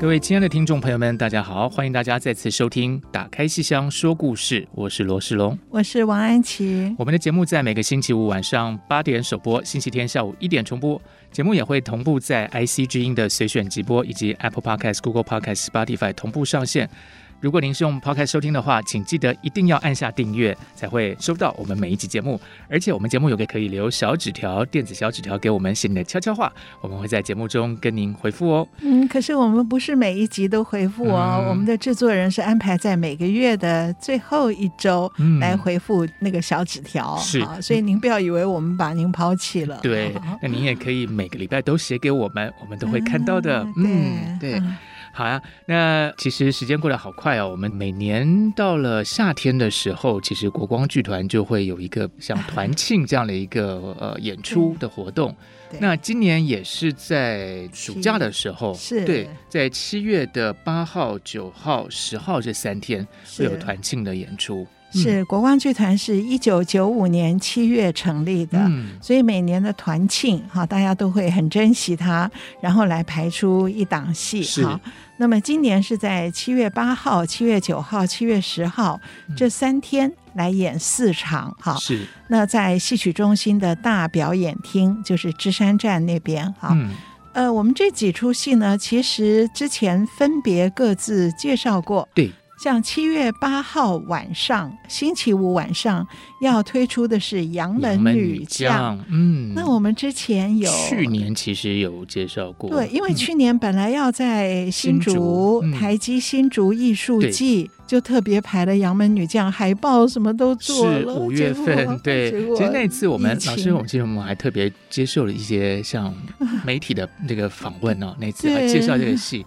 各位亲爱的听众朋友们，大家好！欢迎大家再次收听《打开戏箱说故事》，我是罗世龙，我是王安琪。我们的节目在每个星期五晚上八点首播，星期天下午一点重播。节目也会同步在 IC 之音的随选直播以及 Apple Podcast、Google Podcast、Spotify 同步上线。如果您是用 Podcast 收听的话，请记得一定要按下订阅，才会收到我们每一集节目。而且我们节目有个可以留小纸条、电子小纸条给我们写你的悄悄话，我们会在节目中跟您回复哦。嗯，可是我们不是每一集都回复哦，嗯、我们的制作人是安排在每个月的最后一周来回复那个小纸条。嗯、是，所以您不要以为我们把您抛弃了。对，那您也可以每个礼拜都写给我们，我们都会看到的。嗯，对。对好呀，那其实时间过得好快哦。我们每年到了夏天的时候，其实国光剧团就会有一个像团庆这样的一个呃演出的活动。那今年也是在暑假的时候，是对，在七月的八号、九号、十号这三天会有团庆的演出。是国光剧团是一九九五年七月成立的，嗯、所以每年的团庆哈，大家都会很珍惜它，然后来排出一档戏哈。那么今年是在七月八号、七月九号、七月十号这三天来演四场哈。是。那在戏曲中心的大表演厅，就是芝山站那边哈。嗯、呃，我们这几出戏呢，其实之前分别各自介绍过。对。像七月八号晚上，星期五晚上要推出的是《杨门女将》。嗯，那我们之前有去年其实有介绍过。对，因为去年本来要在新竹，台积新竹艺术季，嗯、就特别排了《杨门女将》海报，什么都做了。是五月份，对。其实那次我们老师，我们其实我们还特别接受了一些像媒体的那个访问哦，那次还介绍这个戏。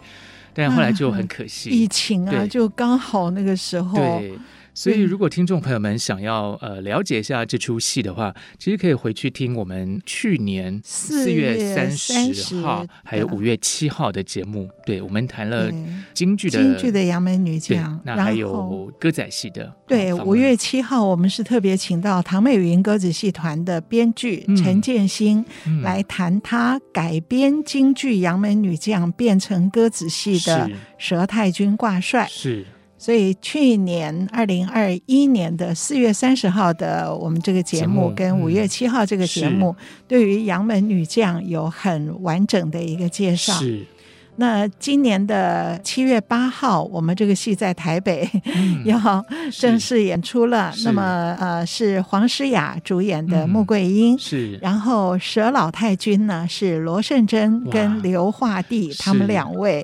但后来就很可惜，疫情啊，就刚好那个时候。对。所以，如果听众朋友们想要呃了解一下这出戏的话，其实可以回去听我们去年四月三十号还有五月七号的节目。对，我们谈了京剧的京剧的《杨门女将》，那还有歌仔戏的。对，五月七号我们是特别请到唐美云歌子戏团的编剧陈建新来谈他改编京剧《杨门女将》变成歌子戏的《佘太君挂帅》是。所以去年二零二一年的四月三十号的我们这个节目，跟五月七号这个节目，对于杨门女将有很完整的一个介绍。是。那今年的七月八号，我们这个戏在台北 要正式演出了。那么呃，是黄诗雅主演的《穆桂英》，是。然后佘老太君呢是罗胜珍跟刘化弟他们两位。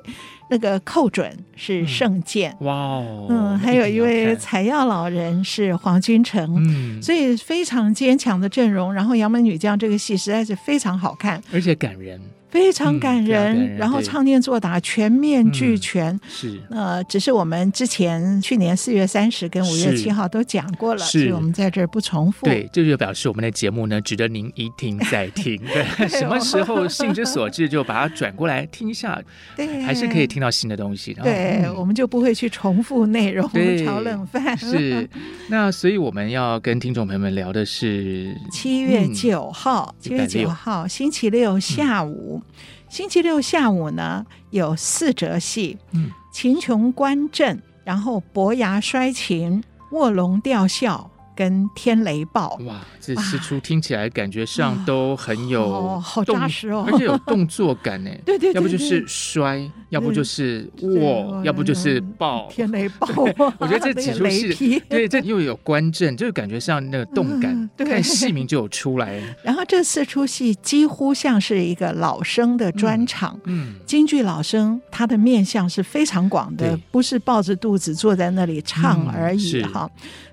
那个寇准是圣剑，哇哦，嗯，还有一位采药老人是黄君成，嗯，所以非常坚强的阵容。然后《杨门女将》这个戏实在是非常好看，而且感人。非常感人，然后唱念做打全面俱全。是，呃，只是我们之前去年四月三十跟五月七号都讲过了，所以我们在这儿不重复。对，这就表示我们的节目呢，值得您一听再听。对，什么时候兴之所至，就把它转过来听一下，对，还是可以听到新的东西。对，我们就不会去重复内容，炒冷饭。是，那所以我们要跟听众朋友们聊的是七月九号，七月九号星期六下午。星期六下午呢，有四折戏，嗯，秦琼观阵，然后伯牙摔琴、卧龙吊孝、跟天雷暴。哇，这四出听起来感觉上都很有哦，好扎实哦，而且有动作感 呢。对对对，要不就是摔，要不就是握，要不就是爆。天雷暴，我觉得这 几出戏，对，这又有观阵，就感觉上那个动感，看戏名就有出来。然后这四出戏几乎像是一个老生的专场，嗯，京剧老生他的面相是非常广的，不是抱着肚子坐在那里唱而已哈。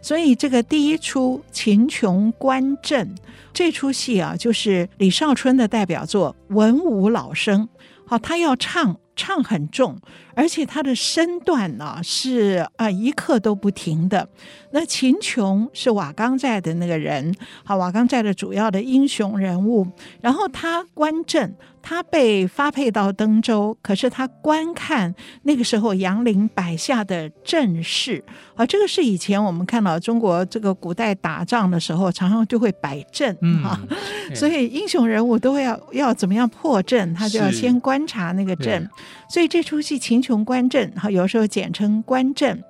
所以这个第一出《秦琼观阵》这出戏啊，就是李少春的代表作文武老生，好，他要唱。唱很重，而且他的身段呢是啊一刻都不停的。那秦琼是瓦岗寨的那个人，好，瓦岗寨的主要的英雄人物。然后他观阵，他被发配到登州，可是他观看那个时候杨凌摆下的阵势啊，这个是以前我们看到中国这个古代打仗的时候，常常就会摆阵哈。嗯、所以英雄人物都会要要怎么样破阵，他就要先观察那个阵。所以这出戏《秦琼观阵》哈，有时候简称观阵。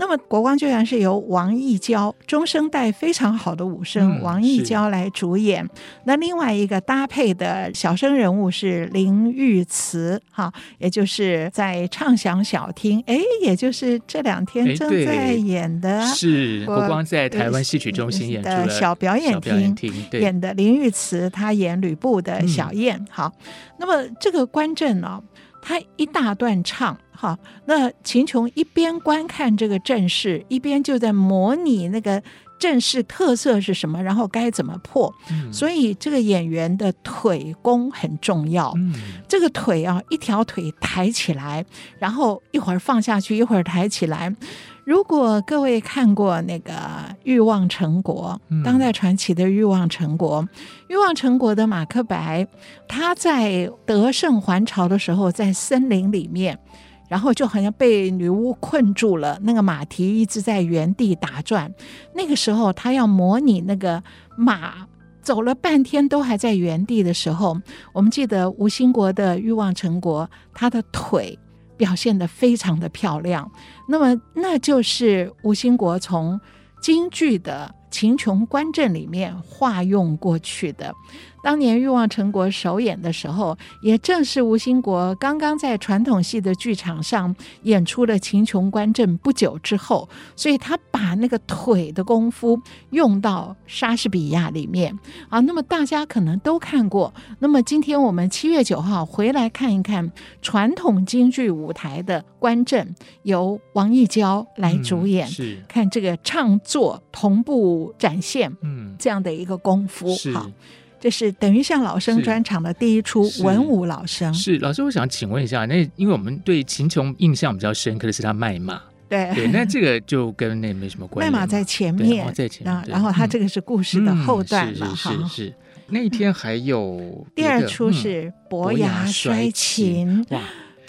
那么国光剧团是由王艺娇中生代非常好的武生、嗯、王艺娇来主演。那另外一个搭配的小生人物是林玉慈哈，也就是在唱响小厅，哎，也就是这两天正在演的，是国光在台湾戏曲中心演的小表演厅演的林玉慈，他演吕布的小燕。嗯、好，那么这个观阵呢？他一大段唱，哈，那秦琼一边观看这个阵势，一边就在模拟那个阵势特色是什么，然后该怎么破。嗯、所以这个演员的腿功很重要。嗯、这个腿啊，一条腿抬起来，然后一会儿放下去，一会儿抬起来。如果各位看过那个《欲望成国》，当代传奇的《欲望成国》，《欲望成国》的马克白，他在得胜还朝的时候，在森林里面，然后就好像被女巫困住了，那个马蹄一直在原地打转。那个时候，他要模拟那个马走了半天都还在原地的时候，我们记得吴兴国的《欲望成国》，他的腿。表现得非常的漂亮，那么那就是吴兴国从京剧的《秦琼观阵》里面化用过去的。当年《欲望城国》首演的时候，也正是吴兴国刚刚在传统戏的剧场上演出了《秦琼观阵》不久之后，所以他把那个腿的功夫用到莎士比亚里面啊。那么大家可能都看过。那么今天我们七月九号回来看一看传统京剧舞台的观阵，由王一娇来主演，嗯、是看这个唱作同步展现，嗯，这样的一个功夫，好。这是等于像老生专场的第一出文武老生。是，是老师，我想请问一下，那因为我们对秦琼印象比较深刻的是他卖马，对对，那这个就跟那没什么关系。卖马在前面，哦、在前面，然后他这个是故事的后段了。嗯、是是是，是，那一天还有第二出是伯牙摔琴。哇。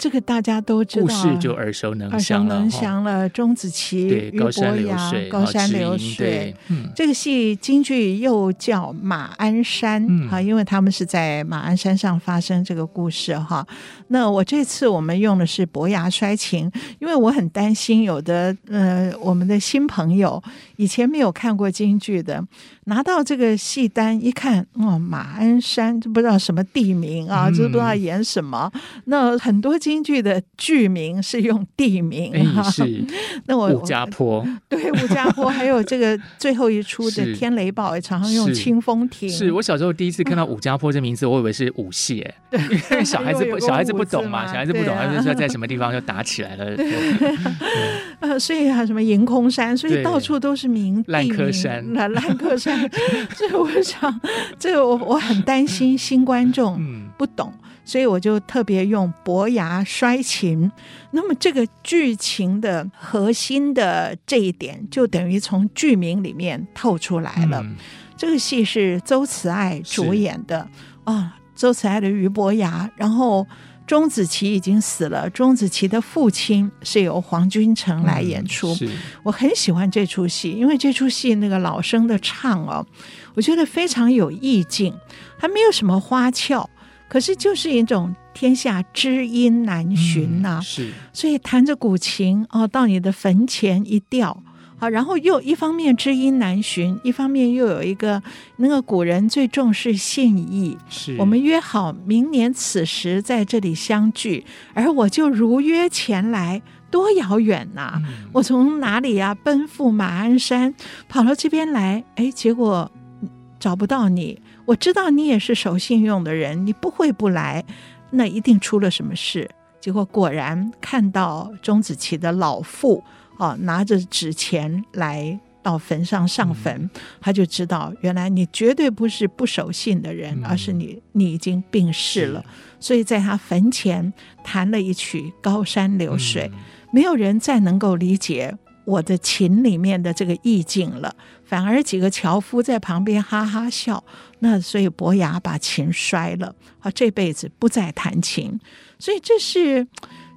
这个大家都知道，故事就耳熟能详了。耳熟能详了，钟子期、俞伯牙、高山流水。嗯，这个戏京剧又叫马鞍山哈，嗯、因为他们是在马鞍山上发生这个故事哈。那我这次我们用的是伯牙摔琴，因为我很担心有的呃我们的新朋友以前没有看过京剧的。拿到这个戏单一看，哦，马鞍山就不知道什么地名啊，嗯、就不知道演什么。那很多京剧的剧名是用地名，哎、是。那我武家坡，对，武家坡，还有这个最后一出的 天雷堡也常常用清风亭。是，是我小时候第一次看到武家坡这名字，我以为是武戏，因为小孩子不小孩子不懂嘛，小孩子不懂，他就说在什么地方就打起来了。呃，所以还有什么迎空山，所以到处都是名。烂柯山，烂柯山。这我想，这个我我很担心新观众不懂，嗯、所以我就特别用伯牙摔琴。那么这个剧情的核心的这一点，就等于从剧名里面透出来了。嗯、这个戏是周慈爱主演的啊周慈爱的俞伯牙，然后。钟子期已经死了，钟子期的父亲是由黄君成来演出。嗯、我很喜欢这出戏，因为这出戏那个老生的唱哦，我觉得非常有意境，还没有什么花俏，可是就是一种天下知音难寻呐、啊。嗯、是，所以弹着古琴哦，到你的坟前一吊。好，然后又一方面知音难寻，一方面又有一个那个古人最重视信义，是我们约好明年此时在这里相聚，而我就如约前来，多遥远呐、啊！嗯、我从哪里呀、啊、奔赴马鞍山，跑到这边来，哎，结果找不到你。我知道你也是守信用的人，你不会不来，那一定出了什么事。结果果然看到钟子期的老父。哦，拿着纸钱来到坟上上坟，嗯、他就知道原来你绝对不是不守信的人，嗯、而是你你已经病逝了。所以在他坟前弹了一曲《高山流水》，嗯、没有人再能够理解我的琴里面的这个意境了，反而几个樵夫在旁边哈哈笑。那所以伯牙把琴摔了，啊，这辈子不再弹琴。所以这是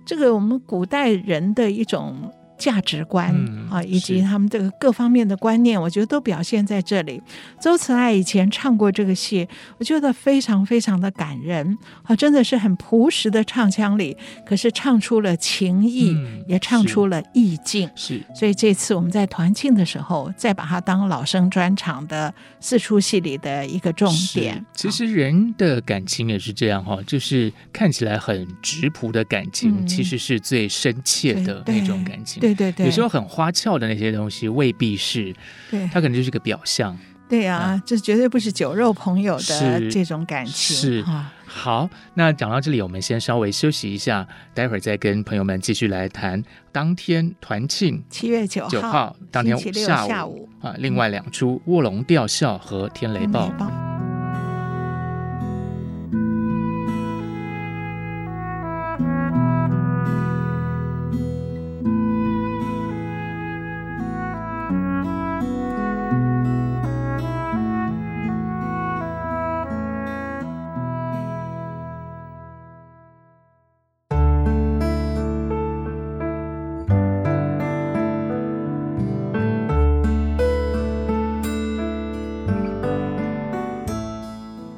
这个我们古代人的一种。价值观啊，以及他们这个各方面的观念，我觉得都表现在这里。周慈爱以前唱过这个戏，我觉得非常非常的感人啊，真的是很朴实的唱腔里，可是唱出了情意，也唱出了意境。是，所以这次我们在团庆的时候，再把它当老生专场的四出戏里的一个重点。其实人的感情也是这样哈，就是看起来很质朴的感情，其实是最深切的那种感情。对对对，有时候很花俏的那些东西未必是，对，它可能就是个表象。对啊，这绝对不是酒肉朋友的这种感情。是，好，那讲到这里，我们先稍微休息一下，待会儿再跟朋友们继续来谈当天团庆七月九号九号当天下午啊，另外两出《卧龙吊孝》和《天雷报》。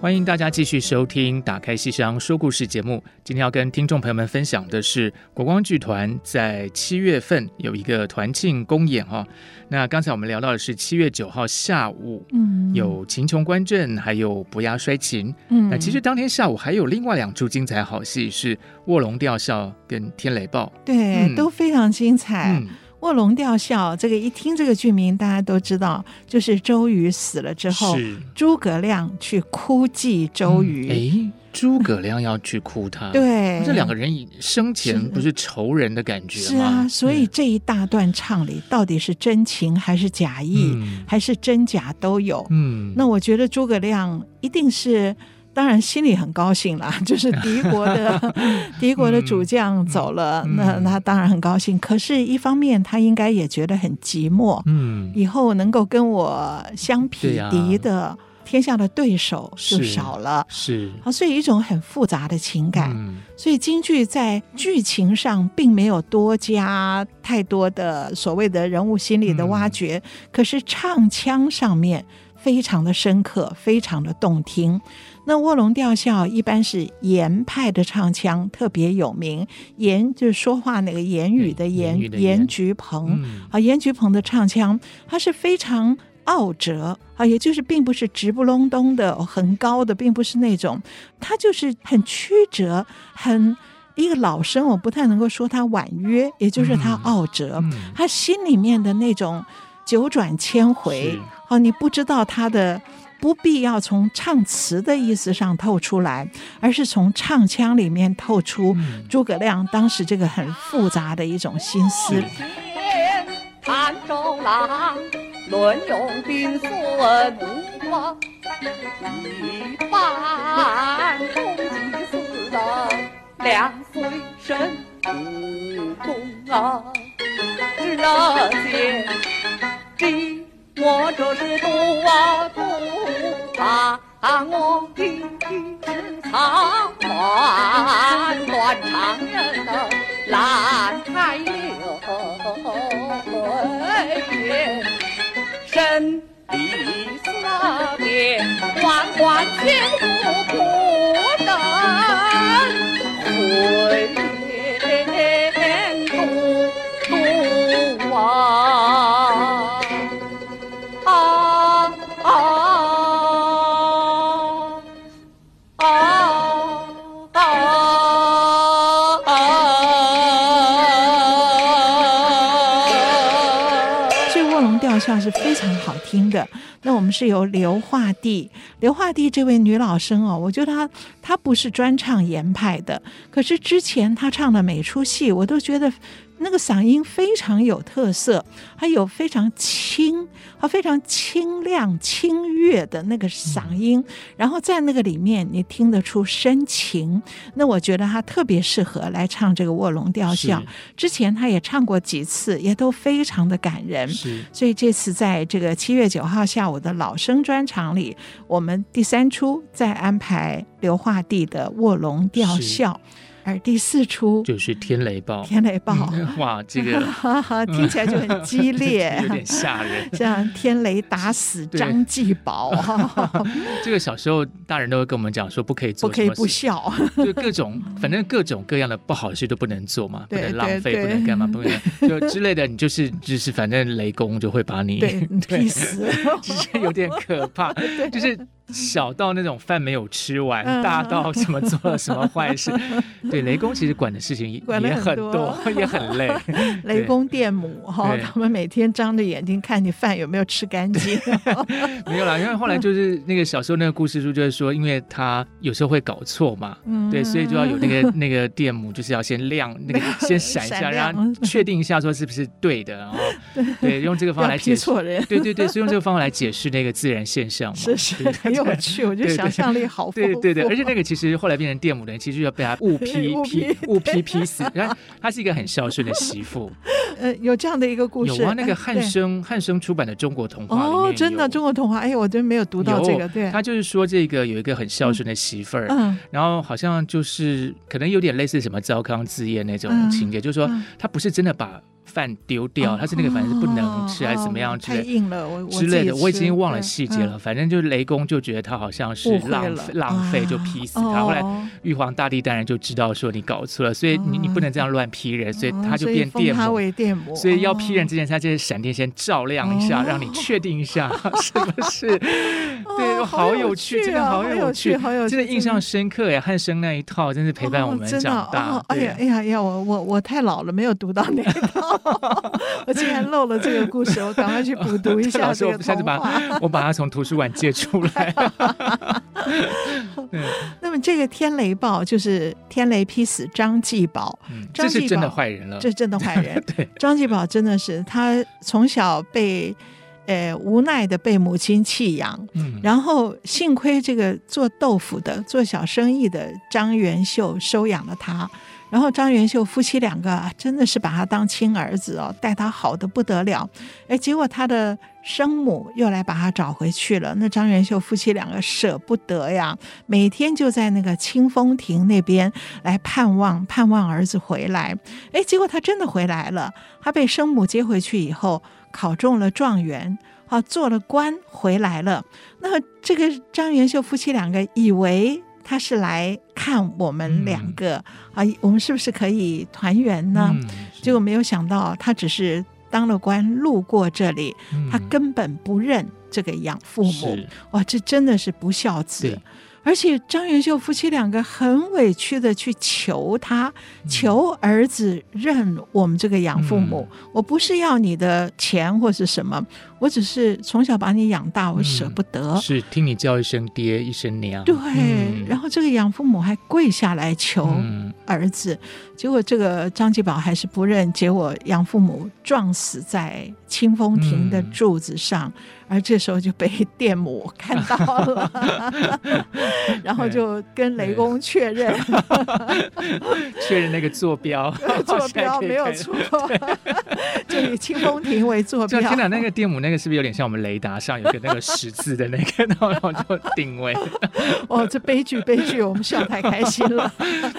欢迎大家继续收听《打开戏箱说故事》节目。今天要跟听众朋友们分享的是国光剧团在七月份有一个团庆公演哈。那刚才我们聊到的是七月九号下午，嗯，有《秦琼观阵》，还有《伯牙摔琴》。嗯，那其实当天下午还有另外两出精彩好戏，是《卧龙吊孝》跟《天雷报》。对，嗯、都非常精彩。嗯卧龙吊孝，这个一听这个剧名，大家都知道，就是周瑜死了之后，诸葛亮去哭祭周瑜。哎、嗯，诸葛亮要去哭他，对，这两个人生前不是仇人的感觉吗？是啊，所以这一大段唱里，到底是真情还是假意，嗯、还是真假都有？嗯，那我觉得诸葛亮一定是。当然心里很高兴啦，就是敌国的 敌国的主将走了，嗯、那他当然很高兴。可是，一方面他应该也觉得很寂寞。嗯，以后能够跟我相匹敌的天下的对手就少了。是啊，所以一种很复杂的情感。嗯、所以京剧在剧情上并没有多加太多的所谓的人物心理的挖掘，嗯、可是唱腔上面非常的深刻，非常的动听。那卧龙吊孝一般是严派的唱腔特别有名，严就是说话那个言语的言，严菊鹏啊，严菊鹏的唱腔，它是非常傲折啊，也就是并不是直不隆咚的很高的，并不是那种，他就是很曲折，很一个老生，我不太能够说他婉约，也就是他傲折，他心里面的那种九转千回啊，你不知道他的。不必要从唱词的意思上透出来，而是从唱腔里面透出诸葛亮当时这个很复杂的一种心思。看周郎论用兵损无光，一般同济死的两岁生无功啊，只见这。我这是独啊独，把我的长短断肠人的兰开柳，生离死别，万万千夫不能回唱是非常好听的。那我们是由刘画地，刘画地这位女老生哦，我觉得她她不是专唱严派的，可是之前她唱的每出戏，我都觉得。那个嗓音非常有特色，还有非常清，和非常清亮、清越的那个嗓音，然后在那个里面你听得出深情。那我觉得他特别适合来唱这个卧龙吊孝。之前他也唱过几次，也都非常的感人。是，所以这次在这个七月九号下午的老生专场里，我们第三出再安排刘化地的卧龙吊孝。而第四出。就是天雷暴，天雷暴，哇，这个 听起来就很激烈，有点吓人，像天雷打死张继宝。这个小时候大人都会跟我们讲说，不可以做，不可以不孝，就各种反正各种各样的不好的事都不能做嘛，不能浪费，不能干嘛，不能就之类的，你就是就是反正雷公就会把你 劈死，其实有点可怕，就是。小到那种饭没有吃完，大到什么做了什么坏事，对，雷公其实管的事情也很多，也很累。雷公电母哈，他们每天张着眼睛看你饭有没有吃干净。没有啦，因为后来就是那个小时候那个故事书就是说，因为他有时候会搞错嘛，对，所以就要有那个那个电母，就是要先亮那个先闪一下，然后确定一下说是不是对的，然后对，用这个方法来解释。对对对，所以用这个方法来解释那个自然现象嘛。是是。有趣，我觉得想象力好丰富。对对对，而且那个其实后来变成电母的人，其实要被他误 劈劈误劈劈死。然后她是一个很孝顺的媳妇。呃，有这样的一个故事。有啊，那个汉生汉生出版的中国童话哦，真的中国童话，哎，我真没有读到这个。对，他就是说这个有一个很孝顺的媳妇儿，嗯，然后好像就是可能有点类似什么糟糠之业那种情节，就是说他不是真的把。饭丢掉，他是那个反正是不能吃还是怎么样之类，太硬了，我之类的，我已经忘了细节了。反正就是雷公就觉得他好像是浪费浪费，就劈死他。后来玉皇大帝当然就知道说你搞错了，所以你你不能这样乱劈人，所以他就变电魔。所以要劈人之前，他就是闪电先照亮一下，让你确定一下 是不是。对，好有趣，真的好有趣，好有趣，真的印象深刻呀！汉生那一套真是陪伴我们长大。哎呀哎呀哎呀！我我我太老了，没有读到那一套。我竟然漏了这个故事，我赶快去补读一下 这个童话。下次把我把它从图书馆借出来。那么这个天雷报就是天雷劈死张继宝，这是真的坏人了，这是真的坏人。对，张继宝真的是他从小被呃无奈的被母亲弃养，嗯，然后幸亏这个做豆腐的做小生意的张元秀收养了他。然后张元秀夫妻两个真的是把他当亲儿子哦，待他好的不得了。哎，结果他的生母又来把他找回去了。那张元秀夫妻两个舍不得呀，每天就在那个清风亭那边来盼望盼望儿子回来。哎，结果他真的回来了。他被生母接回去以后，考中了状元，啊，做了官回来了。那这个张元秀夫妻两个以为。他是来看我们两个、嗯、啊，我们是不是可以团圆呢？嗯、结果没有想到，他只是当了官，路过这里，嗯、他根本不认这个养父母。哇，这真的是不孝子。而且张元秀夫妻两个很委屈的去求他，求儿子认我们这个养父母。嗯、我不是要你的钱或是什么，我只是从小把你养大，我舍不得。嗯、是听你叫一声爹，一声娘。对，嗯、然后这个养父母还跪下来求儿子，嗯、结果这个张继宝还是不认，结果养父母撞死在清风亭的柱子上。嗯而这时候就被电母看到了，然后就跟雷公确认，确认那个坐标，坐标没有错，就以清风亭为坐标。天哪，那个电母那个是不是有点像我们雷达上有个那个十字的那个，然后就定位？哦，这悲剧悲剧，我们笑太开心了。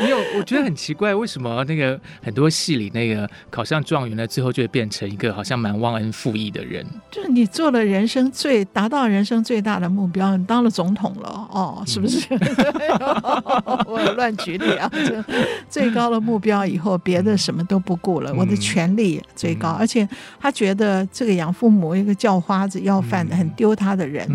没有，我觉得很奇怪，为什么那个很多戏里那个考上状元了，之后就会变成一个好像蛮忘恩负义的人？就是你做了人生。最达到人生最大的目标，你当了总统了哦，是不是？嗯、我乱举例啊，就最高的目标以后，别的什么都不顾了，嗯、我的权力最高，嗯、而且他觉得这个养父母一个叫花子要饭的，很丢他的人。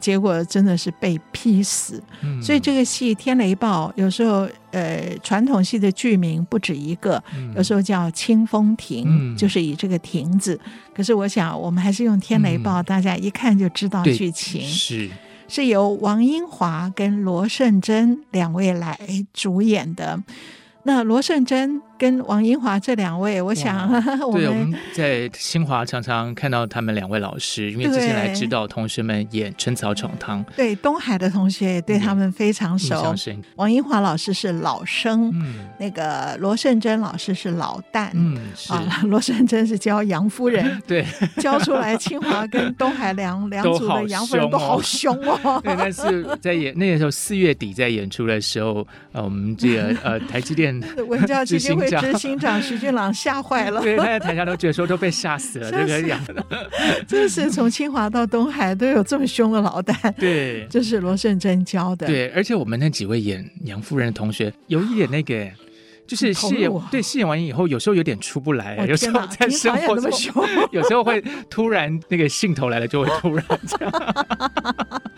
嗯结果真的是被劈死。嗯、所以这个戏《天雷报》有时候呃，传统戏的剧名不止一个，嗯、有时候叫《清风亭》，嗯，就是以这个亭子。可是我想，我们还是用《天雷报》，嗯，大家一看就知道剧情是。是由王英华跟罗胜珍两位来主演的。那罗胜珍跟王英华这两位，我想 对，我们在清华常常看到他们两位老师，因为之前来指导同学们演《春草闯汤》。对，东海的同学也对他们非常熟。王英华老师是老生，嗯，那个罗胜珍老师是老旦，嗯，是啊，罗胜珍是教杨夫人，对，教出来清华跟东海两两组的杨夫人都好凶哦。对，但是在演那个时候四月底在演出的时候，呃，我们这个呃台积电 文教基金会执行长徐俊朗吓 坏了，对，他在台下都觉得说都被吓死了，这个样子。真是从清华到东海都有这么凶的老旦，对，这是罗胜珍教的。对，而且我们那几位演杨夫人的同学有一点那个。就是戏演对戏演完以后，有时候有点出不来，有时候在生活中，有时候会突然那个兴头来了，就会突然这样。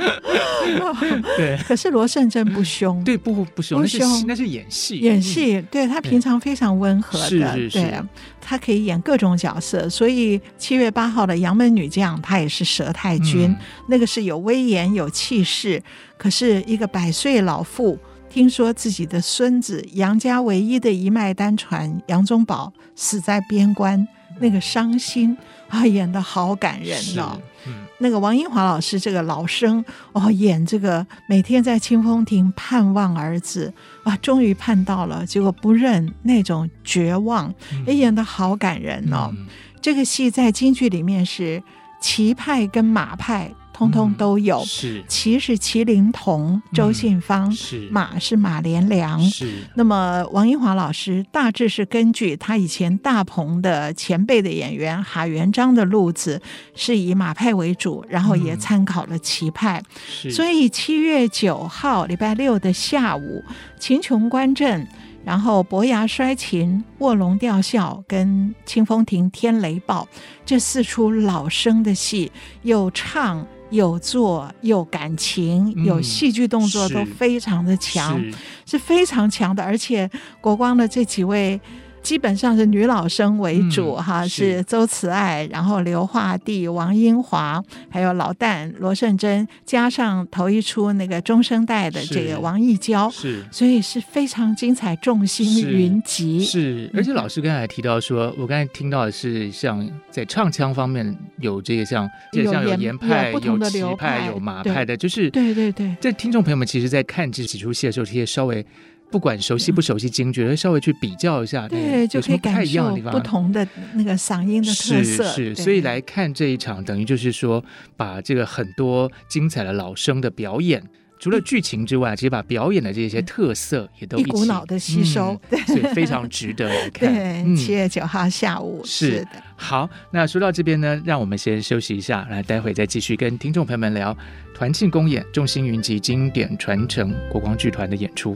对，可是罗胜真不凶，对不不凶，不凶，那是演戏，演戏。对，他平常非常温和的，是是是，对，他可以演各种角色。所以七月八号的杨门女将，她也是佘太君，那个是有威严有气势，可是一个百岁老妇。听说自己的孙子杨家唯一的一脉单传杨宗保死在边关，那个伤心啊，演得好感人哦。嗯、那个王英华老师这个老生哦，演这个每天在清风亭盼望儿子啊，终于盼到了，结果不认那种绝望，也演得好感人哦。嗯、这个戏在京剧里面是齐派跟马派。通通都有，嗯、是麒是麒麟童、周信芳，嗯、是马是马连良，是。那么王英华老师大致是根据他以前大鹏的前辈的演员哈元璋的路子，是以马派为主，然后也参考了齐派。嗯、所以七月九号礼拜六的下午，秦琼观阵，然后伯牙摔琴、卧龙吊孝跟清风亭天雷报这四出老生的戏，又唱。有做有感情，有戏剧动作，都非常的强，是非常强的。而且国光的这几位。基本上是女老生为主哈，是周慈爱，然后刘化弟、王英华，还有老旦罗胜珍，加上头一出那个中生代的这个王义娇，是，所以是非常精彩，众星云集。是，而且老师刚才还提到说，我刚才听到的是像在唱腔方面有这个像，像有严派、有齐派、有马派的，就是对对对。在听众朋友们其实，在看这几出戏的时候，这些稍微。不管熟悉不熟悉京剧，稍微去比较一下，对，就可以感受不同的那个嗓音的特色。是，是，所以来看这一场，等于就是说，把这个很多精彩的老生的表演，除了剧情之外，其实把表演的这些特色也都一股脑的吸收，对，所以非常值得来看。对，七月九号下午是的。好，那说到这边呢，让我们先休息一下，来，待会再继续跟听众朋友们聊团庆公演《众星云集》经典传承国光剧团的演出。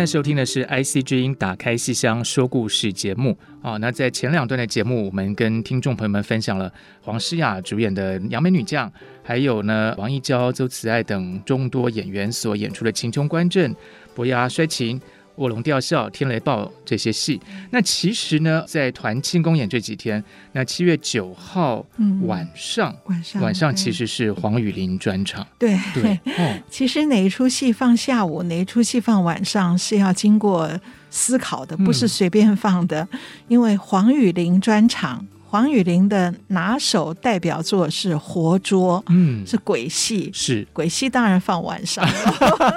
在收听的是 IC 之音打开戏箱说故事节目啊。那在前两段的节目，我们跟听众朋友们分享了黄诗雅主演的《杨梅女将》，还有呢王一娇、周慈爱等众多演员所演出的《秦琼观阵》、《伯牙摔琴》。卧龙吊孝、天雷报这些戏，那其实呢，在团庆公演这几天，那七月九号晚上，嗯、晚上晚上其实是黄雨林专场。对。对，哦、其实哪一出戏放下午，哪一出戏放晚上，是要经过思考的，不是随便放的，嗯、因为黄雨林专场。黄雨玲的拿手代表作是《活捉》，嗯，是鬼戏，是鬼戏，当然放晚上。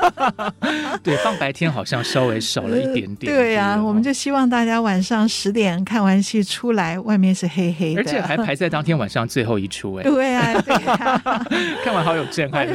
对，放白天好像稍微少了一点点。对呀、啊，我们就希望大家晚上十点看完戏出来，外面是黑黑的，而且还排在当天晚上最后一出。哎，对呀，对呀，看完好有震撼力。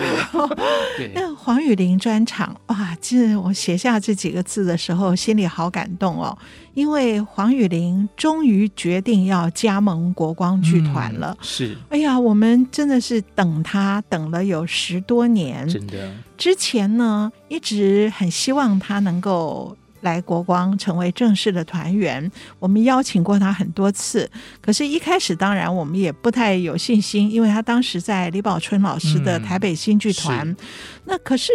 对，那黄雨玲专场，哇，这我写下这几个字的时候，心里好感动哦。因为黄雨玲终于决定要加盟国光剧团了，嗯、是。哎呀，我们真的是等他等了有十多年，真的。之前呢，一直很希望他能够来国光成为正式的团员，我们邀请过他很多次，可是，一开始当然我们也不太有信心，因为他当时在李宝春老师的台北新剧团，嗯、那可是。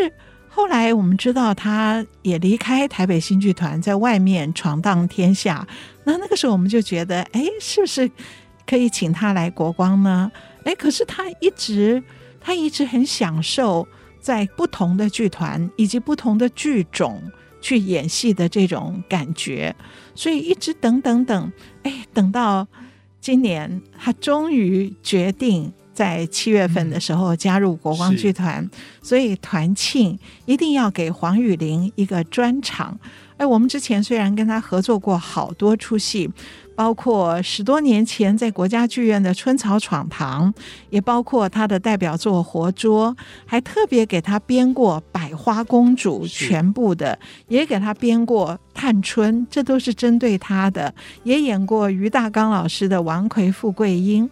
后来我们知道，他也离开台北新剧团，在外面闯荡天下。那那个时候，我们就觉得，哎，是不是可以请他来国光呢？哎，可是他一直，他一直很享受在不同的剧团以及不同的剧种去演戏的这种感觉，所以一直等等等，哎，等到今年，他终于决定。在七月份的时候加入国光剧团，所以团庆一定要给黄雨玲一个专场。哎，我们之前虽然跟他合作过好多出戏，包括十多年前在国家剧院的《春草闯堂》，也包括他的代表作《活捉》，还特别给他编过《百花公主》全部的，也给他编过《探春》，这都是针对他的。也演过于大刚老师的《王魁富贵英》，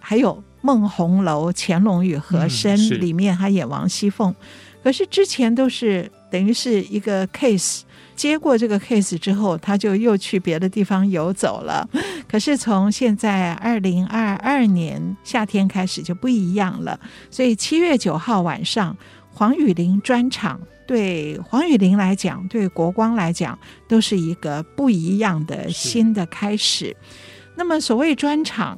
还有。《梦红楼》乾隆与和珅里面，他演王熙凤，可是之前都是等于是一个 case，接过这个 case 之后，他就又去别的地方游走了。可是从现在二零二二年夏天开始就不一样了，所以七月九号晚上黄雨玲专场，对黄雨玲来讲，对国光来讲，都是一个不一样的新的开始。那么所谓专场。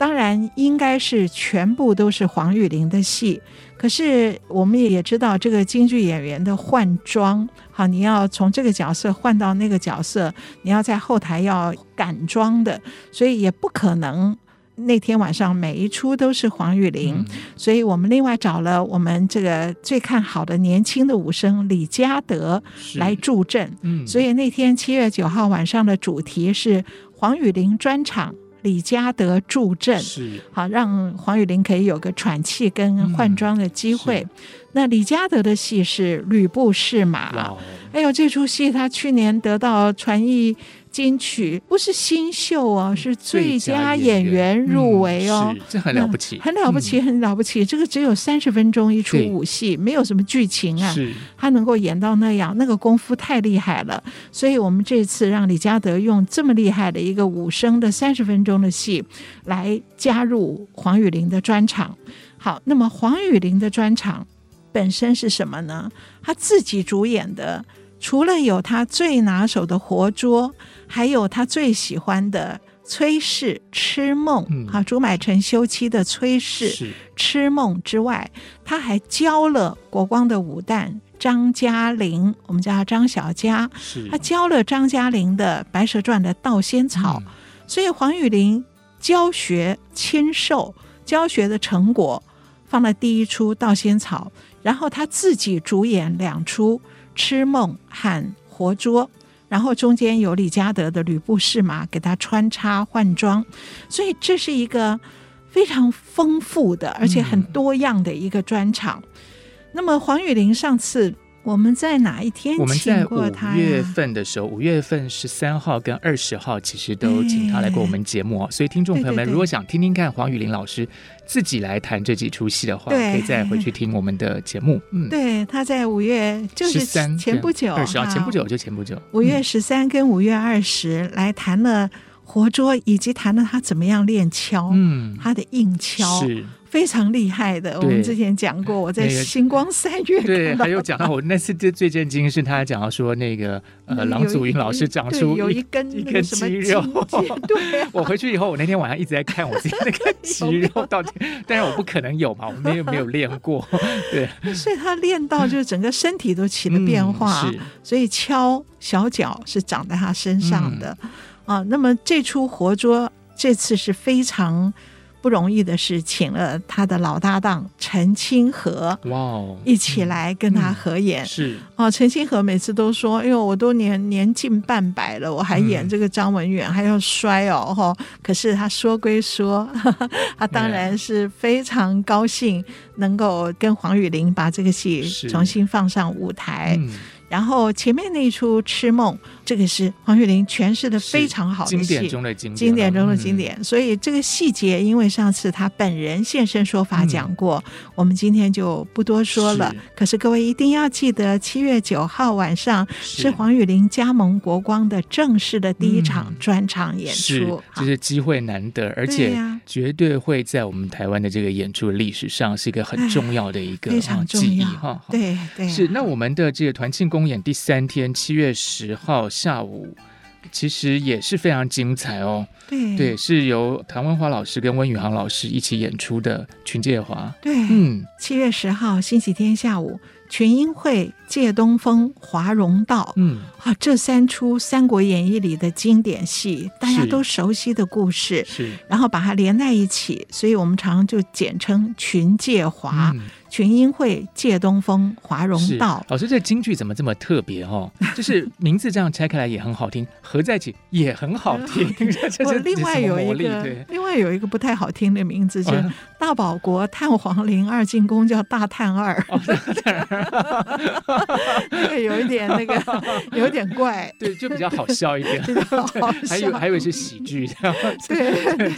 当然应该是全部都是黄玉玲的戏，可是我们也知道这个京剧演员的换装，好，你要从这个角色换到那个角色，你要在后台要赶装的，所以也不可能那天晚上每一出都是黄玉玲，嗯，所以我们另外找了我们这个最看好的年轻的武生李嘉德来助阵，嗯，所以那天七月九号晚上的主题是黄雨玲专场。李嘉德助阵，是。好让黄雨玲可以有个喘气跟换装的机会。嗯、那李嘉德的戏是吕布是马，哎呦，这出戏他去年得到传艺。金曲不是新秀哦，是最佳演员入围哦，嗯、这很了不起，很了不起，很了不起。这个只有三十分钟一出舞戏，没有什么剧情啊，他能够演到那样，那个功夫太厉害了。所以我们这次让李嘉德用这么厉害的一个武生的三十分钟的戏来加入黄雨玲的专场。好，那么黄雨玲的专场本身是什么呢？他自己主演的。除了有他最拿手的活捉，还有他最喜欢的崔氏痴梦，哈、嗯，朱买臣休妻的崔氏痴梦之外，他还教了国光的武旦张嘉玲，我们叫他张小佳，他教了张嘉玲的《白蛇传》的盗仙草，嗯、所以黄雨玲教学亲授，教学的成果放了第一出盗仙草，然后他自己主演两出。痴梦和活捉，然后中间有李嘉德的吕布士马给他穿插换装，所以这是一个非常丰富的而且很多样的一个专场。嗯、那么黄雨玲上次。我们在哪一天请过他？我们在五月份的时候，五月份十三号跟二十号，其实都请他来过我们节目。所以听众朋友们，如果想听听看黄雨玲老师自己来谈这几出戏的话，可以再回去听我们的节目。嗯，对，他在五月就是前不久，二十号前不久就前不久，五月十三跟五月二十来谈了活捉，以及谈了他怎么样练敲，嗯，他的硬敲是。非常厉害的，我们之前讲过，我在星光三月、对，还有讲到我那次最最震惊是他讲到说那个呃郎祖筠老师长出有一根一根 肌肉，对、啊，我回去以后，我那天晚上一直在看我自己那个肌肉到底，但是我不可能有嘛，我没有没有练过，对，所以他练到就是整个身体都起了变化，嗯、所以敲小脚是长在他身上的、嗯、啊。那么这出活捉。这次是非常。不容易的是，请了他的老搭档陈清河，哇哦，一起来跟他合演。嗯、是哦，陈清河每次都说：“哎呦，我都年年近半百了，我还演这个张文远，嗯、还要摔哦。”哈，可是他说归说，他当然是非常高兴能够跟黄雨玲把这个戏重新放上舞台。然后前面那一出《痴梦》，这个是黄玉玲诠释的非常好的戏，经典中的经典，经典中的经典。嗯、所以这个细节，因为上次他本人现身说法讲过，嗯、我们今天就不多说了。是。可是各位一定要记得，七月九号晚上是。黄玉玲加盟国光的正式的第一场专场演出，就是机会难得，而且绝对会在我们台湾的这个演出历史上是一个很重要的一个非常重要。哈。对对，是那我们的这个团庆公演第三天，七月十号下午，其实也是非常精彩哦。对对，是由谭文华老师跟温宇航老师一起演出的《群介华》。对，嗯，七月十号星期天下午。群英会、借东风、华容道，嗯，啊，这三出《三国演义》里的经典戏，大家都熟悉的故事，是，然后把它连在一起，所以我们常常就简称群介华。嗯群英会、借东风、华容道。老师，这京剧怎么这么特别哦？就是名字这样拆开来也很好听，合在一起也很好听。我另外有一个，另外有一个不太好听的名字，就是大保国探皇陵二进宫，叫大探二。那个有一点那个，有一点怪。对，就比较好笑一点。还有还以为是喜剧。对，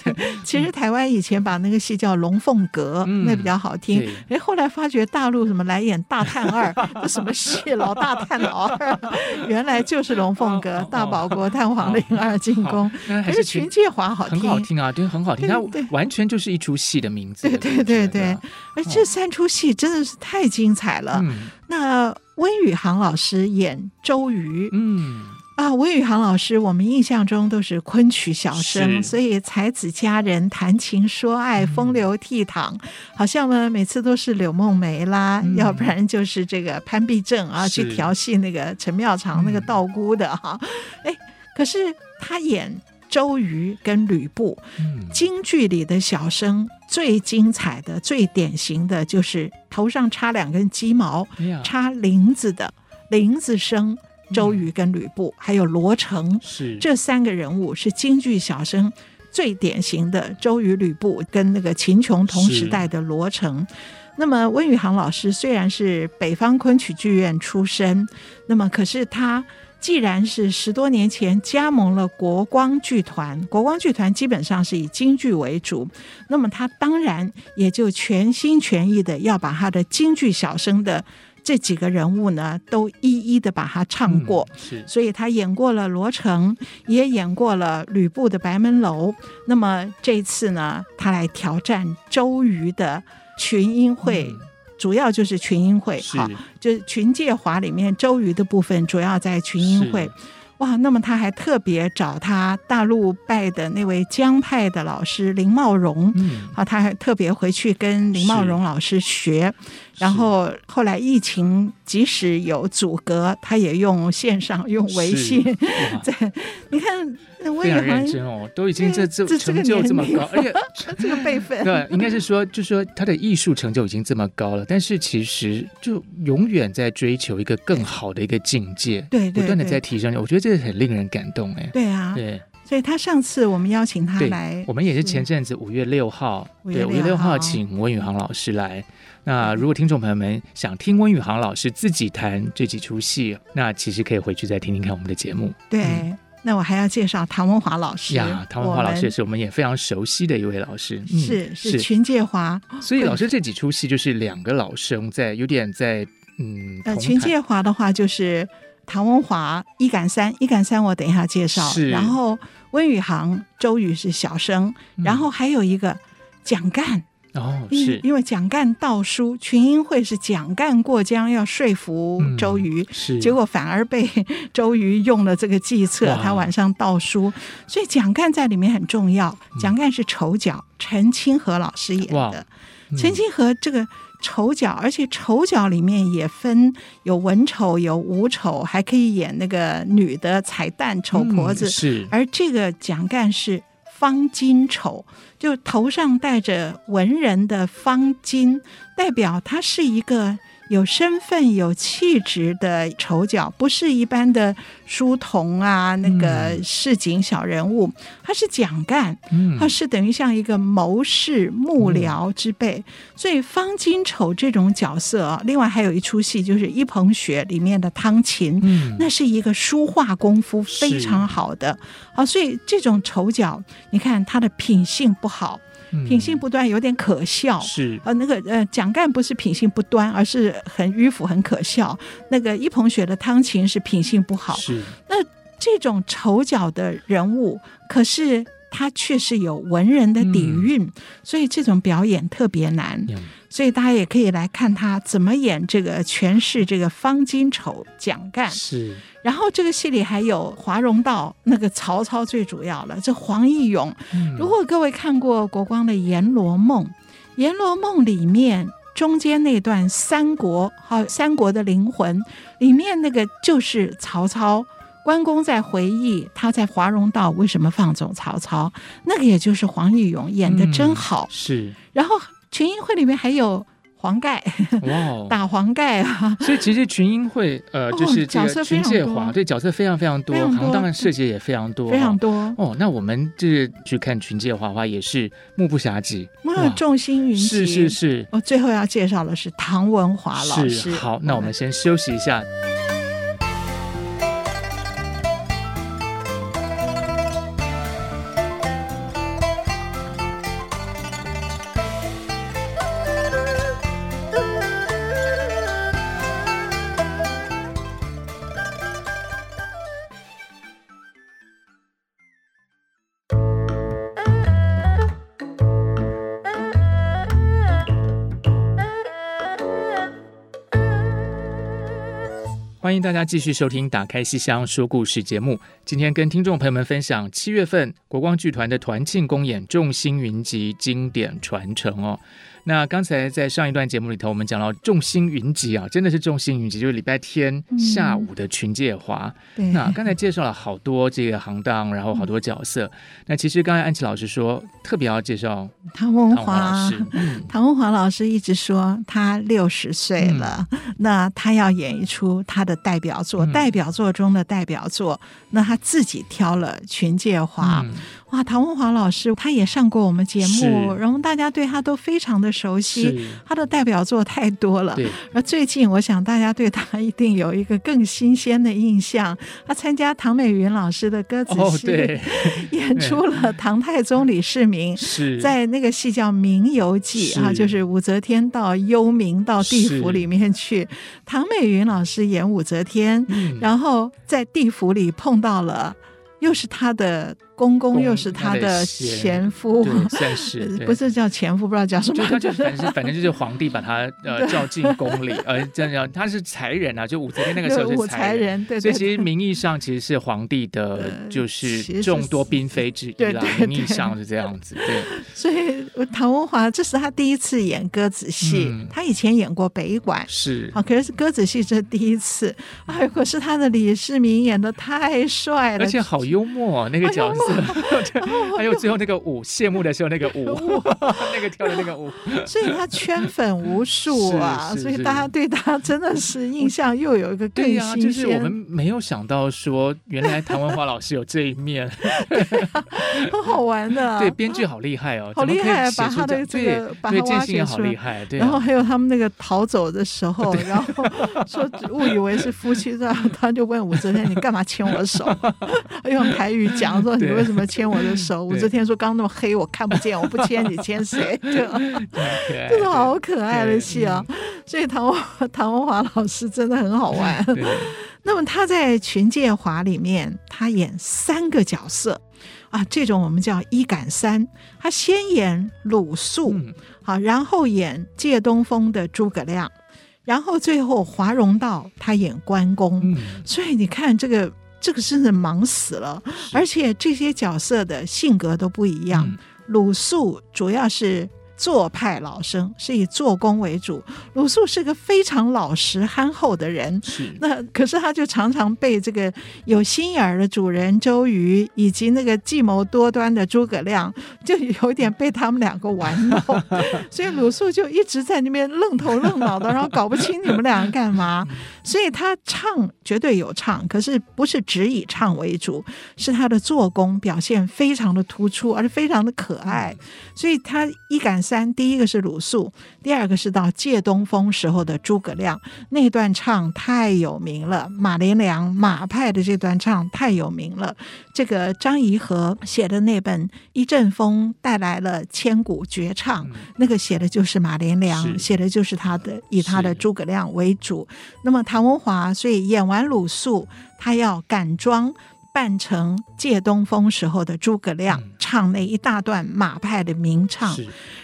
其实台湾以前把那个戏叫《龙凤阁》，那比较好听。哎，后来。才发觉大陆什么来演大探二？这什么戏？老大探老二，原来就是龙凤阁、大保国、探皇陵二进宫。还是群介华好听，很好听啊，对，很好听。它完全就是一出戏的名字。对对对对，而这三出戏真的是太精彩了。那温宇航老师演周瑜，嗯。啊，吴宇航老师，我们印象中都是昆曲小生，所以才子佳人，谈情说爱，风流倜傥，嗯、好像呢每次都是柳梦梅啦，嗯、要不然就是这个潘必正啊去调戏那个陈妙常那个道姑的哈。哎、嗯，可是他演周瑜跟吕布，嗯、京剧里的小生最精彩的、最典型的就是头上插两根鸡毛，插翎子的翎子生。周瑜跟吕布，还有罗成，是这三个人物是京剧小生最典型的。周瑜、吕布跟那个秦琼同时代的罗成。那么温宇航老师虽然是北方昆曲剧院出身，那么可是他既然是十多年前加盟了国光剧团，国光剧团基本上是以京剧为主，那么他当然也就全心全意的要把他的京剧小生的。这几个人物呢，都一一的把他唱过，嗯、是，所以他演过了罗成，也演过了吕布的白门楼。那么这次呢，他来挑战周瑜的群英会，嗯、主要就是群英会，好，就是群介华里面周瑜的部分，主要在群英会。哇，那么他还特别找他大陆拜的那位江派的老师林茂荣，嗯，啊，他还特别回去跟林茂荣老师学，是然后后来疫情即使有阻隔，他也用线上用微信，在你看。非常认真哦，都已经这这成就这么高，而且这个辈分，对，应该是说，就是说他的艺术成就已经这么高了，但是其实就永远在追求一个更好的一个境界，对，不断的在提升。我觉得这很令人感动，哎，对啊，对，所以他上次我们邀请他来，我们也是前阵子五月六号，对，五月六号请温宇航老师来。那如果听众朋友们想听温宇航老师自己谈这几出戏，那其实可以回去再听听看我们的节目，对。那我还要介绍唐文华老师。呀，唐文华老师也是我们也非常熟悉的一位老师，是是。群介华，所以老师这几出戏就是两个老生在有点在嗯，呃群介华的话就是唐文华一杆三一杆三，我等一下介绍，是。然后温宇航周瑜是小生，然后还有一个蒋干。哦，是。因为蒋干盗书，群英会是蒋干过江要说服周瑜，嗯、是。结果反而被周瑜用了这个计策，他晚上盗书，所以蒋干在里面很重要。蒋干是丑角，陈清河老师演的。陈、嗯、清河这个丑角，而且丑角里面也分有文丑有武丑，还可以演那个女的彩蛋丑婆子。嗯、是，而这个蒋干是。方巾丑，就头上戴着文人的方巾，代表他是一个。有身份、有气质的丑角，不是一般的书童啊，那个市井小人物，嗯、他是蒋干，他是等于像一个谋士、幕僚之辈。嗯、所以方金丑这种角色啊，另外还有一出戏就是《一捧雪》里面的汤勤，嗯、那是一个书画功夫非常好的。好，所以这种丑角，你看他的品性不好。品性不端，有点可笑。是呃，那个呃，蒋干不是品性不端，而是很迂腐、很可笑。那个一捧雪的汤勤是品性不好。是那这种丑角的人物，可是他却是有文人的底蕴，嗯、所以这种表演特别难。嗯、所以大家也可以来看他怎么演这个诠释这个方巾丑蒋干。是。然后这个戏里还有华容道那个曹操最主要了，这黄义勇。嗯、如果各位看过国光的《阎罗梦》，《阎罗梦》里面中间那段三国，好三国的灵魂里面那个就是曹操。关公在回忆他在华容道为什么放走曹操，那个也就是黄义勇演的真好。嗯、是。然后群英会里面还有。黄盖哇，打黄盖啊！所以其实群英会呃，就是这个群介华，对角色非常非常多，行当然设计也非常多，非常多哦。那我们就是去看群介华的话，也是目不暇接，哇，众星云集，是是是。我最后要介绍的是唐文华老师。好，那我们先休息一下。欢迎大家继续收听《打开西厢说故事》节目。今天跟听众朋友们分享七月份国光剧团的团庆公演《众星云集》经典传承哦。那刚才在上一段节目里头，我们讲到众星云集啊，真的是众星云集，就是礼拜天下午的群介华。嗯、那刚才介绍了好多这个行当，然后好多角色。嗯、那其实刚才安琪老师说，特别要介绍唐文华老师。嗯、唐文华老师一直说他六十岁了，嗯、那他要演一出他的代表作，嗯、代表作中的代表作。那他自己挑了群介华。嗯哇，唐文华老师他也上过我们节目，然后大家对他都非常的熟悉，他的代表作太多了。而最近，我想大家对他一定有一个更新鲜的印象。他参加唐美云老师的歌词戏，哦、演出了唐太宗李世民，是。在那个戏叫《明游记》啊，就是武则天到幽冥到地府里面去，唐美云老师演武则天，嗯、然后在地府里碰到了。又是他的公公，又是他的前夫，算是 不是叫前夫，不知道叫什么。就反正 反正就是皇帝把他呃叫进宫里，呃这样他是才人啊，就武则天那个时候是才人，对，所以其实名义上其实是皇帝的，就是众多嫔妃之一啦，名义上是这样子。对，所以唐文华这是他第一次演歌子戏，他以前演过北管，是。啊，可是歌子戏这是第一次，哎，可是他的李世民演的太帅了，而且好幽默那个角色，还有最后那个舞谢幕的时候那个舞，那个跳的那个舞，所以他圈粉无数啊，所以大家对他真的是印象又有一个更新鲜。就是我们没有想到说，原来谭文华老师有这一面，很好玩的。对，编剧好厉害哦，好厉害，把他的这个把他挖掘出来。然后还有他们那个逃走的时候，然后说误以为是夫妻，然后他就问武则天：“你干嘛牵我手？”用台语讲说，你为什么牵我的手？武则天说，刚那么黑我看不见，我不牵你牵谁？这是好可爱的戏啊！所以唐文唐文华老师真的很好玩。那么他在群剑华里面，他演三个角色啊，这种我们叫一赶三。他先演鲁肃，好，然后演借东风的诸葛亮，然后最后华容道他演关公。所以你看这个。这个真的忙死了，而且这些角色的性格都不一样。鲁肃主要是做派老生，是以做工为主。鲁肃是个非常老实憨厚的人，是那可是他就常常被这个有心眼儿的主人周瑜以及那个计谋多端的诸葛亮，就有点被他们两个玩弄，所以鲁肃就一直在那边愣头愣脑的，然后搞不清你们俩干嘛。所以他唱绝对有唱，可是不是只以唱为主，是他的做工表现非常的突出，而且非常的可爱。所以他一赶三，第一个是鲁肃，第二个是到借东风时候的诸葛亮，那段唱太有名了。马连良马派的这段唱太有名了。这个张颐和写的那本《一阵风带来了千古绝唱》，嗯，那个写的就是马连良，写的就是他的，以他的诸葛亮为主。那么唐文华，所以演完鲁肃，他要赶妆。扮成借东风时候的诸葛亮，唱那一大段马派的名唱，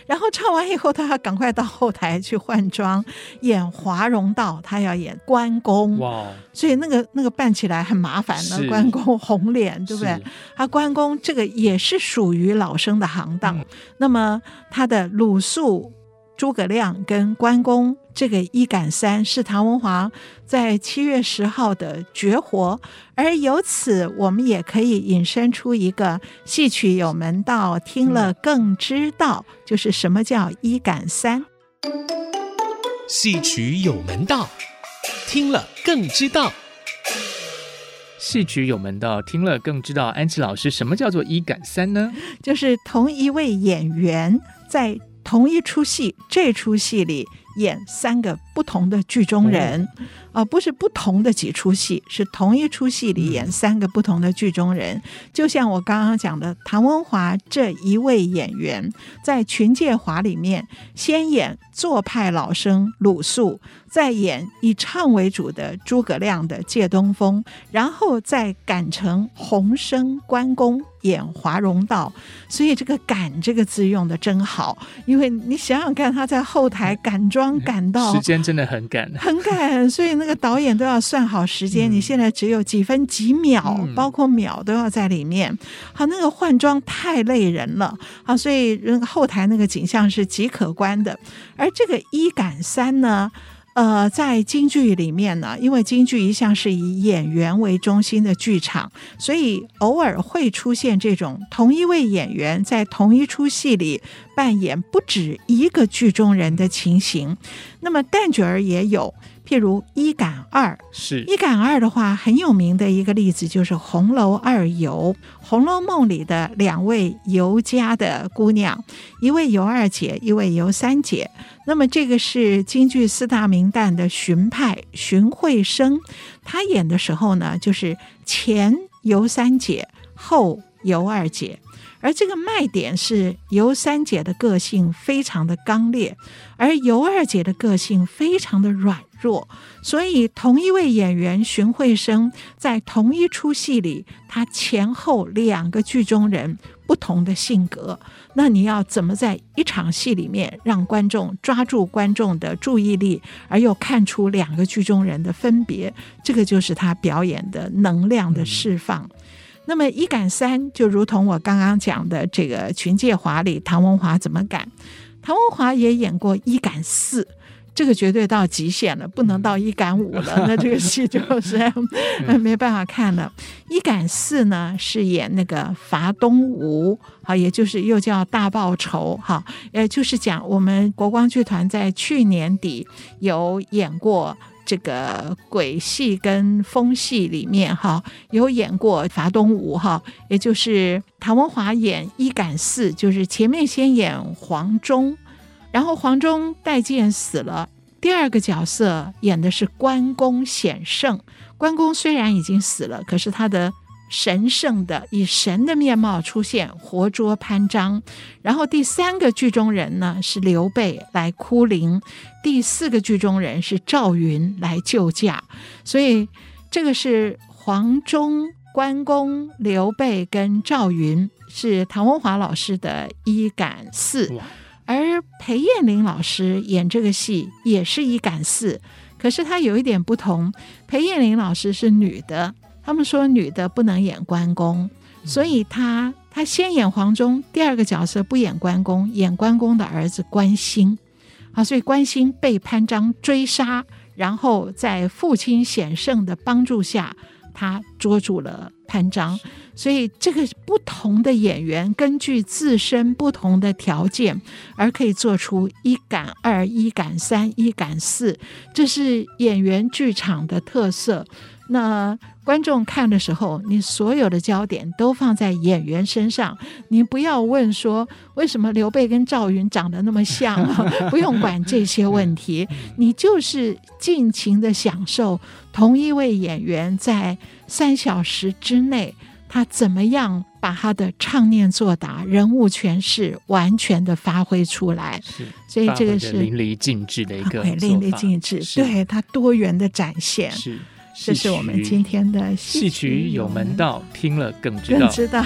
然后唱完以后，他要赶快到后台去换装，演华容道，他要演关公。哇！所以那个那个扮起来很麻烦的，关公红脸，对不对？他关公这个也是属于老生的行当。嗯、那么他的鲁肃。诸葛亮跟关公这个一赶三是唐文华在七月十号的绝活，而由此我们也可以引申出一个戏曲有门道，听了更知道，就是什么叫一赶三。戏曲有门道，听了更知道。戏曲有门道，听了更知道。安琪老师，什么叫做一赶三呢？就是同一位演员在。同一出戏，这出戏里演三个不同的剧中人，啊、嗯呃，不是不同的几出戏，是同一出戏里演三个不同的剧中人。嗯、就像我刚刚讲的，唐文华这一位演员在《群介华》里面先演做派老生鲁肃。再演以唱为主的诸葛亮的借东风，然后再赶成红生关公演华容道，所以这个“赶”这个字用的真好，因为你想想看，他在后台赶妆赶到时间真的很赶，很赶，所以那个导演都要算好时间。你现在只有几分几秒，包括秒都要在里面。好，那个换装太累人了好，所以那个后台那个景象是极可观的。而这个一赶三呢？呃，在京剧里面呢，因为京剧一向是以演员为中心的剧场，所以偶尔会出现这种同一位演员在同一出戏里扮演不止一个剧中人的情形。那么旦角儿也有。譬如一赶二，是一赶二的话，很有名的一个例子就是红楼二尤，《红楼梦》里的两位尤家的姑娘，一位尤二姐，一位尤三姐。那么这个是京剧四大名旦的荀派荀慧生，他演的时候呢，就是前尤三姐，后尤二姐。而这个卖点是尤三姐的个性非常的刚烈，而尤二姐的个性非常的软弱，所以同一位演员荀慧生在同一出戏里，他前后两个剧中人不同的性格，那你要怎么在一场戏里面让观众抓住观众的注意力，而又看出两个剧中人的分别？这个就是他表演的能量的释放。嗯那么一赶三，就如同我刚刚讲的这个《群介华》里，唐文华怎么赶？唐文华也演过一赶四，这个绝对到极限了，不能到一赶五了，那这个戏就是没办法看了。一赶四呢，是演那个伐东吴，好，也就是又叫大报仇，哈，呃，就是讲我们国光剧团在去年底有演过。这个鬼戏跟风戏里面哈，有演过伐东吴哈，也就是唐文华演一赶四，就是前面先演黄忠，然后黄忠带剑死了，第二个角色演的是关公显圣，关公虽然已经死了，可是他的。神圣的以神的面貌出现，活捉潘璋。然后第三个剧中人呢是刘备来哭灵，第四个剧中人是赵云来救驾。所以这个是黄忠、关公、刘备跟赵云是唐文华老师的一赶四，而裴艳玲老师演这个戏也是一赶四，可是她有一点不同，裴艳玲老师是女的。他们说女的不能演关公，所以她他先演黄忠，第二个角色不演关公，演关公的儿子关兴。啊，所以关兴被潘璋追杀，然后在父亲险胜的帮助下，他捉住了潘璋。所以这个不同的演员根据自身不同的条件，而可以做出一赶二、一赶三、一赶四，这是演员剧场的特色。那观众看的时候，你所有的焦点都放在演员身上，你不要问说为什么刘备跟赵云长得那么像，不用管这些问题，你就是尽情的享受同一位演员在三小时之内，他怎么样把他的唱念作答、人物诠释完全的发挥出来。是，所以这个是淋漓尽致的一个淋漓尽致，对他多元的展现。是。这是我们今天的戏曲有门道，听了更知道。更知道。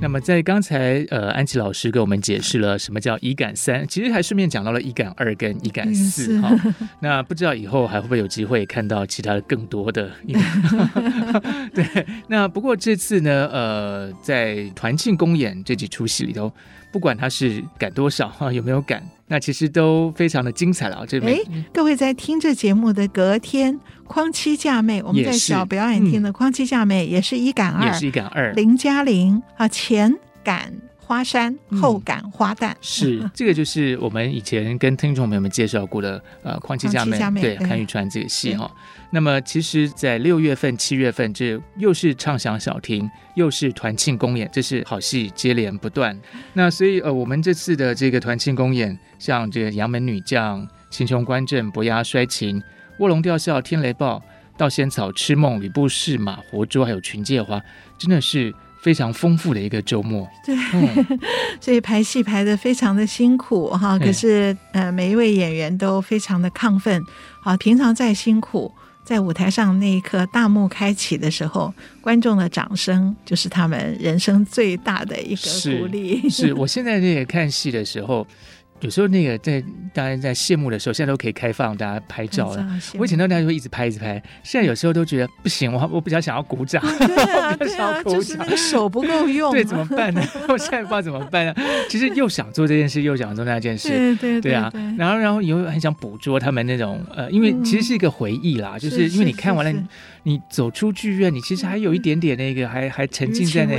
那么在刚才，呃，安琪老师给我们解释了什么叫一赶三，其实还顺便讲到了一赶二跟一赶四哈。那不知道以后还会不会有机会看到其他的更多的？对。那不过这次呢，呃，在团庆公演这几出戏里头。不管他是赶多少哈，有没有赶，那其实都非常的精彩了。这边，哎，各位在听这节目的隔天，匡七嫁妹，我们在小表演厅的匡七嫁妹也是一赶二，也是一赶二。林嘉玲啊，前赶花山，后赶花旦，嗯、是 这个就是我们以前跟听众朋友们介绍过的呃，匡妻嫁妹，妹对，看玉川这个戏哈。那么，其实，在六月份、七月份，这又是唱响小厅，又是团庆公演，这是好戏接连不断。那所以，呃，我们这次的这个团庆公演，像这个《杨门女将》、《秦琼观阵》、《伯牙摔琴》、《卧龙吊孝》、《天雷报》、《盗仙草》、《痴梦》、《吕布试马》、《活捉》，还有《群介花》，真的是非常丰富的一个周末。对，所以排戏排得非常的辛苦哈。可是，呃，每一位演员都非常的亢奋。好，平常再辛苦。在舞台上那一刻，大幕开启的时候，观众的掌声就是他们人生最大的一个鼓励。是，是我现在那个看戏的时候。有时候那个在大家在谢幕的时候，现在都可以开放大家拍照了。我以前都大家会一直拍一直拍，现在有时候都觉得不行，我我比较想要鼓掌。对啊，对啊，就是那个手不够用。对，怎么办呢？我现在不知道怎么办呢。其实又想做这件事，又想做那件事。对对对啊。然后然后又很想捕捉他们那种呃，因为其实是一个回忆啦，就是因为你看完了，你走出剧院，你其实还有一点点那个，还还沉浸在那，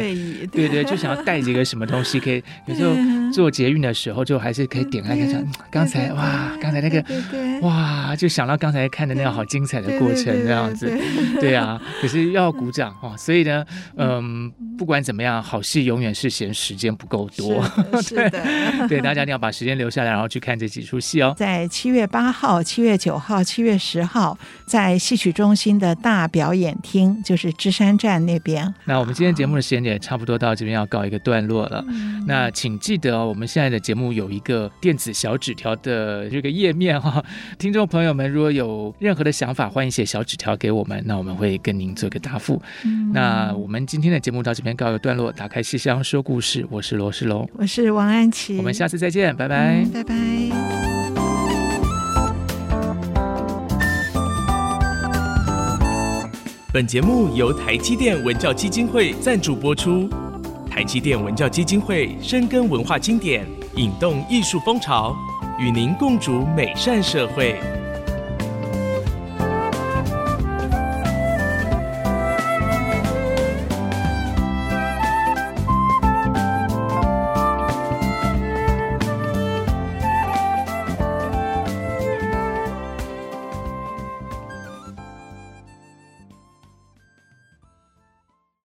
对对，就想要带着一个什么东西，可以有时候坐捷运的时候，就还是可以。点开看看，刚才哇，刚才那个哇，就想到刚才看的那个好精彩的过程，这样子，对。啊，可是要鼓掌哦，所以呢，嗯，不管怎么样，好戏永远是嫌时间不够多，对，对，大家一定要把时间留下来，然后去看这几出戏哦。在七月八号、七月九号、七月十号，在戏曲中心的大表演厅，就是芝山站那边。那我们今天节目的时间也差不多到这边要告一个段落了，那请记得哦，我们现在的节目有一个。电子小纸条的这个页面哈，听众朋友们如果有任何的想法，欢迎写小纸条给我们，那我们会跟您做个答复。嗯、那我们今天的节目到这边告一个段落，打开戏箱说故事，我是罗世龙，我是王安琪，我们下次再见，拜拜，嗯、拜拜。本节目由台积电文教基金会赞助播出，台积电文教基金会深耕文化经典。引动艺术风潮，与您共筑美善社会。